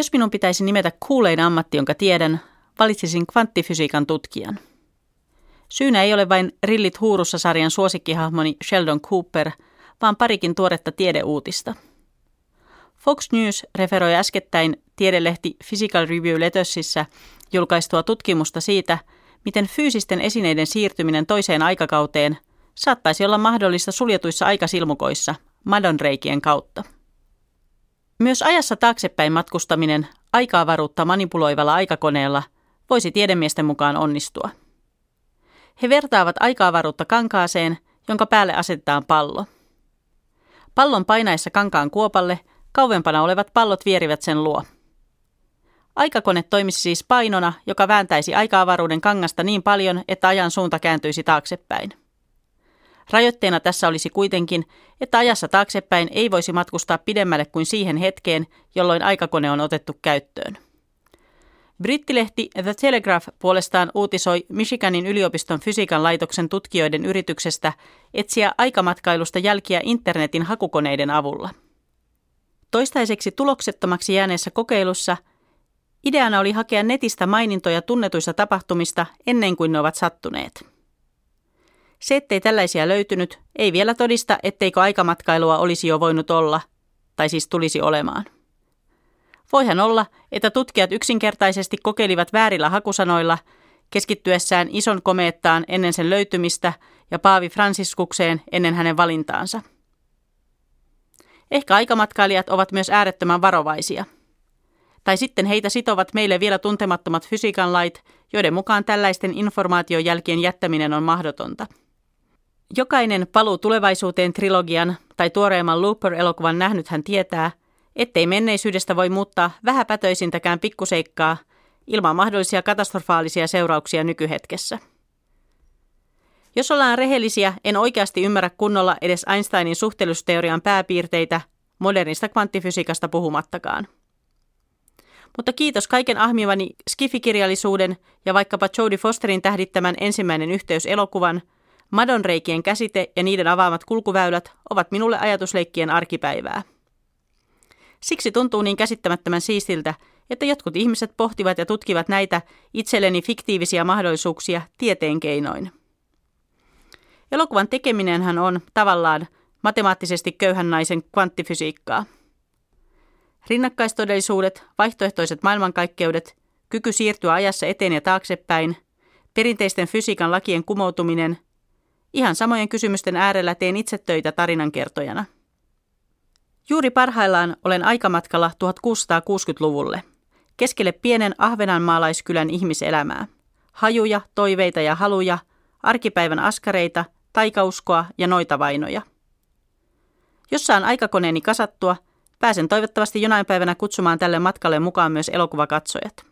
Jos minun pitäisi nimetä kuulein ammatti, jonka tiedän, valitsisin kvanttifysiikan tutkijan. Syynä ei ole vain Rillit huurussa sarjan suosikkihahmoni Sheldon Cooper, vaan parikin tuoretta tiedeuutista. Fox News referoi äskettäin tiedelehti Physical Review Lettersissä julkaistua tutkimusta siitä, miten fyysisten esineiden siirtyminen toiseen aikakauteen saattaisi olla mahdollista suljetuissa aikasilmukoissa madonreikien kautta. Myös ajassa taaksepäin matkustaminen aikaavaruutta manipuloivalla aikakoneella voisi tiedemiesten mukaan onnistua. He vertaavat aikaavaruutta kankaaseen, jonka päälle asetetaan pallo. Pallon painaessa kankaan kuopalle kauempana olevat pallot vierivät sen luo. Aikakone toimisi siis painona, joka vääntäisi aikaavaruuden kangasta niin paljon, että ajan suunta kääntyisi taaksepäin. Rajoitteena tässä olisi kuitenkin, että ajassa taaksepäin ei voisi matkustaa pidemmälle kuin siihen hetkeen, jolloin aikakone on otettu käyttöön. Brittilehti The Telegraph puolestaan uutisoi Michiganin yliopiston fysiikan laitoksen tutkijoiden yrityksestä etsiä aikamatkailusta jälkiä internetin hakukoneiden avulla. Toistaiseksi tuloksettomaksi jääneessä kokeilussa ideana oli hakea netistä mainintoja tunnetuista tapahtumista ennen kuin ne ovat sattuneet. Se, ettei tällaisia löytynyt, ei vielä todista, etteikö aikamatkailua olisi jo voinut olla, tai siis tulisi olemaan. Voihan olla, että tutkijat yksinkertaisesti kokeilivat väärillä hakusanoilla keskittyessään ison komeettaan ennen sen löytymistä ja Paavi Franciskukseen ennen hänen valintaansa. Ehkä aikamatkailijat ovat myös äärettömän varovaisia. Tai sitten heitä sitovat meille vielä tuntemattomat fysiikan lait, joiden mukaan tällaisten informaatiojälkien jättäminen on mahdotonta. Jokainen paluu tulevaisuuteen trilogian tai tuoreemman Looper-elokuvan nähnyt hän tietää, ettei menneisyydestä voi muuttaa vähäpätöisintäkään pikkuseikkaa ilman mahdollisia katastrofaalisia seurauksia nykyhetkessä. Jos ollaan rehellisiä, en oikeasti ymmärrä kunnolla edes Einsteinin suhteellisuusteorian pääpiirteitä, modernista kvanttifysiikasta puhumattakaan. Mutta kiitos kaiken ahmivani skifikirjallisuuden ja vaikkapa Jodie Fosterin tähdittämän ensimmäinen yhteys-elokuvan, madonreikien käsite ja niiden avaamat kulkuväylät ovat minulle ajatusleikkien arkipäivää. Siksi tuntuu niin käsittämättömän siistiltä, että jotkut ihmiset pohtivat ja tutkivat näitä itselleni fiktiivisiä mahdollisuuksia tieteen keinoin. Elokuvan tekeminenhän on tavallaan matemaattisesti köyhän naisen kvanttifysiikkaa. Rinnakkaistodellisuudet, vaihtoehtoiset maailmankaikkeudet, kyky siirtyä ajassa eteen ja taaksepäin, perinteisten fysiikan lakien kumoutuminen, ihan samojen kysymysten äärellä teen itse töitä tarinankertojana. Juuri parhaillaan olen aikamatkalla 1660-luvulle, keskelle pienen ahvenanmaalaiskylän ihmiselämää. Hajuja, toiveita ja haluja, arkipäivän askareita, taikauskoa ja noita vainoja. Jos saan aikakoneeni kasattua, pääsen toivottavasti jonain päivänä kutsumaan tälle matkalle mukaan myös elokuvakatsojat.